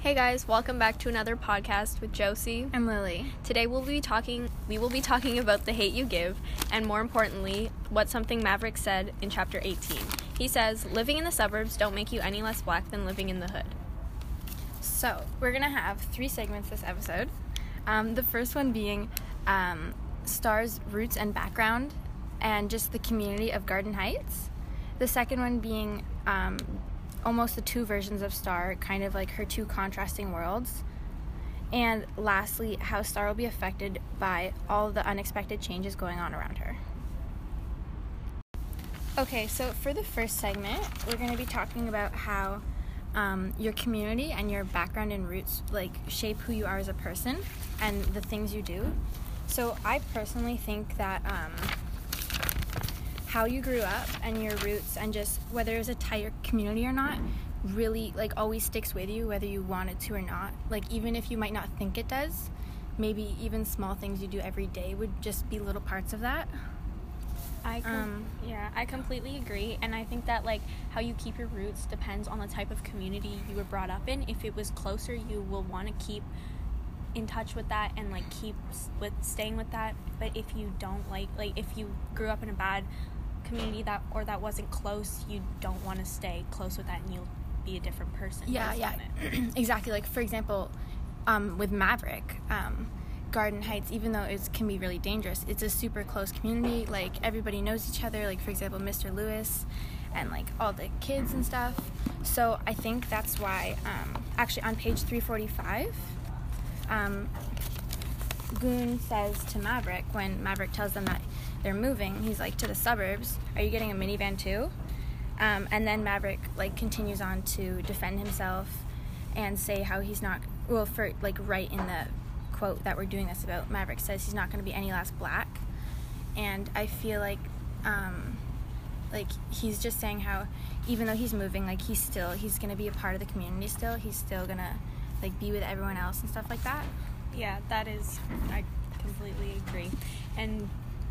Hey guys, welcome back to another podcast with Josie. and Lily. Today we'll be talking we will be talking about The Hate U Give and more importantly, what something Maverick said in chapter 18. He says, "Living in the suburbs don't make you any less black than living in the hood." So we're gonna have three segments this episode. Um, the first one being um, Starr's roots and background, and just the community of Garden Heights. The second one being um, almost the two versions of Starr, kind of like her two contrasting worlds. And lastly, how Starr will be affected by all the unexpected changes going on around her. Okay, so for the first segment, we're going to be talking about how um, your community and your background and roots like shape who you are as a person and the things you do. So I personally think that um, how you grew up and your roots and just whether it's a tight community or not really like always sticks with you whether you want it to or not. Like even if you might not think it does, maybe even small things you do every day would just be little parts of that. I com- Um, yeah, I completely agree, and I think that like how you keep your roots depends on the type of community you were brought up in. If it was closer, you will want to keep in touch with that and like keep s- with staying with that. But if you don't like like if you grew up in a bad community that or that wasn't close, you don't want to stay close with that, and you'll be a different person. Yeah, yeah, exactly. Like for example, um, with Maverick, um, Garden Heights, even though it can be really dangerous, it's a super close community. Like everybody knows each other. Like for example, Mr. Lewis, and like all the kids and stuff. So I think that's why. Um, actually, on page three forty five. Um, Goon says to Maverick when Maverick tells them that they're moving, he's like to the suburbs. Are you getting a minivan too? Um, and then Maverick like continues on to defend himself and say how he's not well for like right in the quote that we're doing this about. Maverick says he's not going to be any less black, and I feel like um, like he's just saying how even though he's moving, like he's still he's going to be a part of the community. Still, he's still gonna like be with everyone else and stuff like that. Yeah, that is, I completely agree. And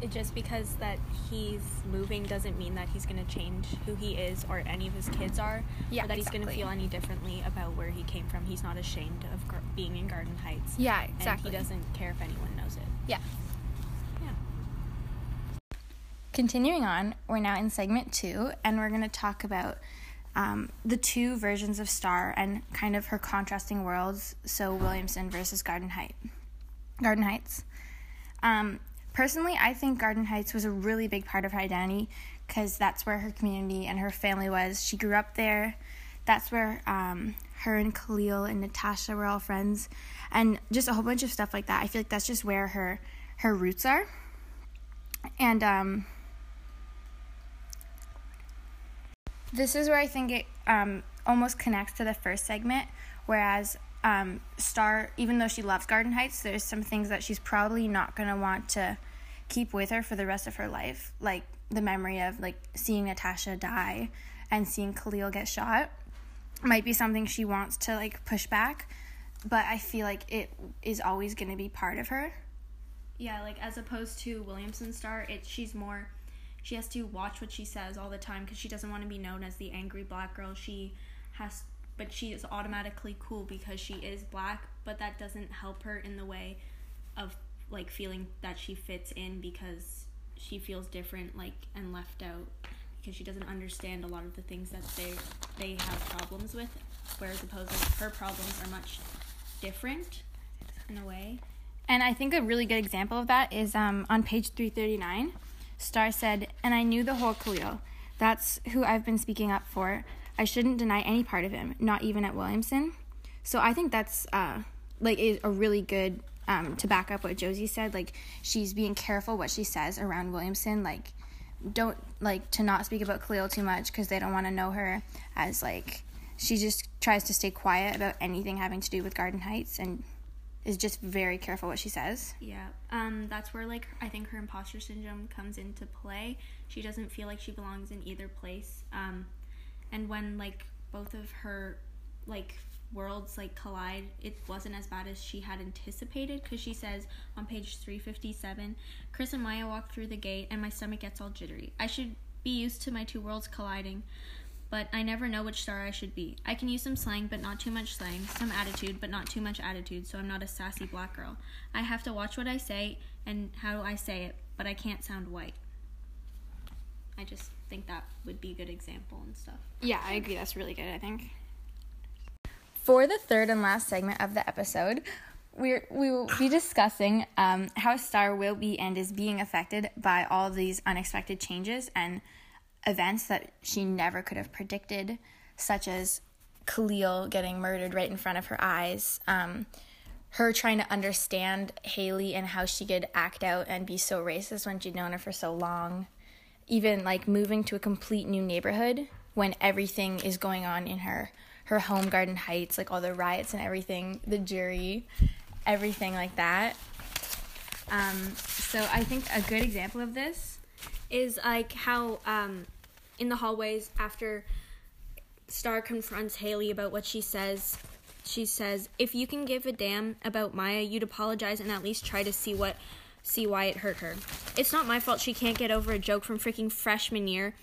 just because that he's moving doesn't mean that he's going to change who he is or any of his kids are. Yeah, or that he's going to feel any differently about where he came from. He's not ashamed of gar- being in Garden Heights. Yeah, exactly. And he doesn't care if anyone knows it. Yeah. Yeah. Continuing on, we're now in segment two, and we're going to talk about um, the two versions of Starr and kind of her contrasting worlds. So Williamson versus Garden Height, Garden Heights. Um, personally, I think Garden Heights was a really big part of her identity because that's where her community and her family was. She grew up there. That's where um, her and Khalil and Natasha were all friends, and just a whole bunch of stuff like that. I feel like that's just where her her roots are. And um, this is where I think it um, almost connects to the first segment. Whereas um, Starr, even though she loves Garden Heights, there's some things that she's probably not going to want to keep with her for the rest of her life, like the memory of like seeing Natasha die and seeing Khalil get shot. Might be something she wants to like push back, but I feel like it is always going to be part of her. Yeah, like as opposed to Williamson Starr, it she's more she has to watch what she says all the time because she doesn't want to be known as the angry black girl. She has but she is automatically cool because she is black, but that doesn't help her in the way of like feeling that she fits in because she feels different like and left out because she doesn't understand a lot of the things that they they have problems with whereas opposed like her problems are much different in a way. And I think a really good example of that is um, on page 339. Starr said, And I knew the whole Khalil. That's who I've been speaking up for. I shouldn't deny any part of him, not even at Williamson. So I think that's uh, like a really good um, to back up what Josie said. Like she's being careful what she says around Williamson. Like don't like to not speak about Khalil too much because they don't want to know her as like she just tries to stay quiet about anything having to do with Garden Heights and is just very careful what she says. Yeah, um, that's where like I think her imposter syndrome comes into play. She doesn't feel like she belongs in either place. Um, and when like both of her like worlds like collide, it wasn't as bad as she had anticipated. Because she says on page three fifty seven, Chris and Maya walk through the gate, and my stomach gets all jittery. I should be used to my two worlds colliding. but I never know which star I should be. I can use some slang, but not too much slang, some attitude, but not too much attitude, so I'm not a sassy black girl. I have to watch what I say and how I say it, but I can't sound white. I just think that would be a good example and stuff. Yeah, I agree. That's really good, I think. For the third and last segment of the episode, we're, we will be discussing um, how Starr will be and is being affected by all these unexpected changes and events that she never could have predicted, such as Khalil getting murdered right in front of her eyes, um, her trying to understand Hailey and how she could act out and be so racist when she'd known her for so long, even like moving to a complete new neighborhood when everything is going on in her her home garden heights like all the riots and everything the jury everything like that um, so i think a good example of this is like how um, in the hallways after Starr confronts Hailey about what she says. She says, "If you can give a damn about Maya, you'd apologize and at least try to see what see why it hurt her. It's not my fault she can't get over a joke from freaking freshman year.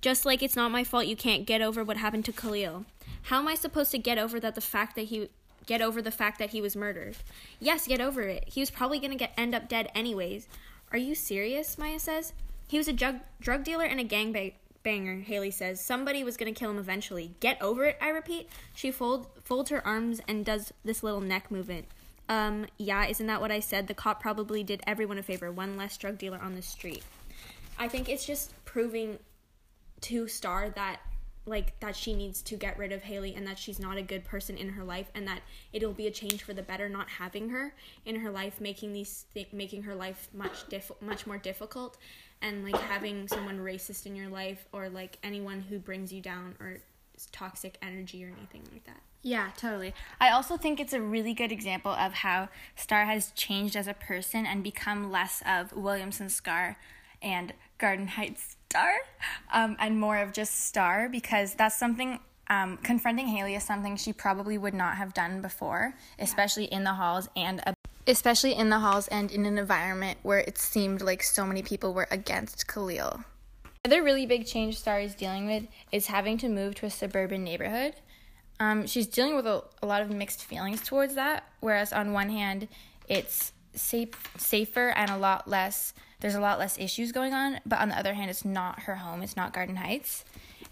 Just like it's not my fault you can't get over what happened to Khalil. How am I supposed to get over that the fact that he get over the fact that he was murdered? Yes, get over it. He was probably going to get end up dead anyways. Are you serious? Maya says. He was a drug drug dealer and a gangbang banger, Hailey says. Somebody was going to kill him eventually. Get over it, I repeat. She fold, folds her arms and does this little neck movement. Um, yeah, isn't that what I said? The cop probably did everyone a favor. One less drug dealer on the street. I think it's just proving to Starr that like that she needs to get rid of Hailey and that she's not a good person in her life and that it'll be a change for the better not having her in her life making these th- making her life much diff- much more difficult and like having someone racist in your life or like anyone who brings you down or toxic energy or anything like that. Yeah, totally. I also think it's a really good example of how Starr has changed as a person and become less of Williamson Starr and Garden Heights Starr um, and more of just Starr because that's something. Um, confronting Hailey is something she probably would not have done before, especially in the halls and a especially in the halls and in an environment where it seemed like so many people were against Khalil. Another really big change Starr is dealing with is having to move to a suburban neighborhood. Um, she's dealing with a, a, lot of mixed feelings towards that, whereas on one hand, it's safe, safer and a lot less, there's a lot less issues going on, but on the other hand, it's not her home, it's not Garden Heights.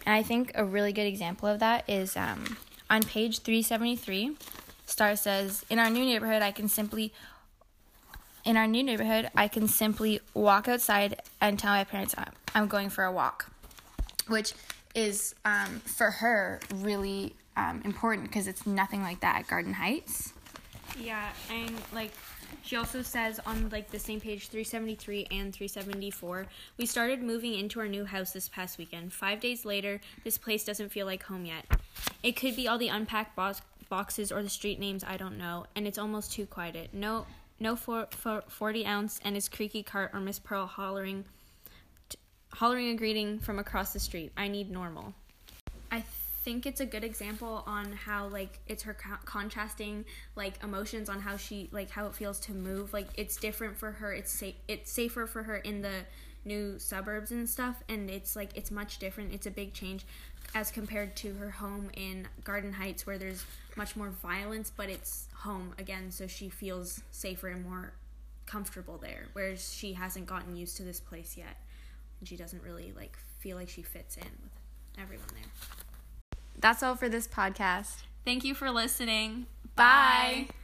And I think a really good example of that is um, on page 373 Starr says, "In our new neighborhood, I can simply in our new neighborhood, I can simply walk outside and tell my parents I'm going for a walk," which is um, for her really um, important because it's nothing like that at Garden Heights. Yeah, and like she also says on like the same page 373 and 374, we started moving into our new house this past weekend. 5 days later, this place doesn't feel like home yet. It could be all the unpacked box boxes or the street names I don't know, and it's almost too quiet. No, no for, for 40 ounce and his creaky cart or Miss Pearl hollering, t- hollering a greeting from across the street. I need normal. I think it's a good example on how like it's her co- contrasting like emotions on how she like how it feels to move. Like it's different for her. It's safe. It's safer for her in the new suburbs and stuff and it's like it's much different it's a big change as compared to her home in garden heights where there's much more violence, but it's home again, so she feels safer and more comfortable there. Whereas she hasn't gotten used to this place yet, and she doesn't really like feel like she fits in with everyone there. That's all for this podcast. Thank you for listening. Bye. Bye.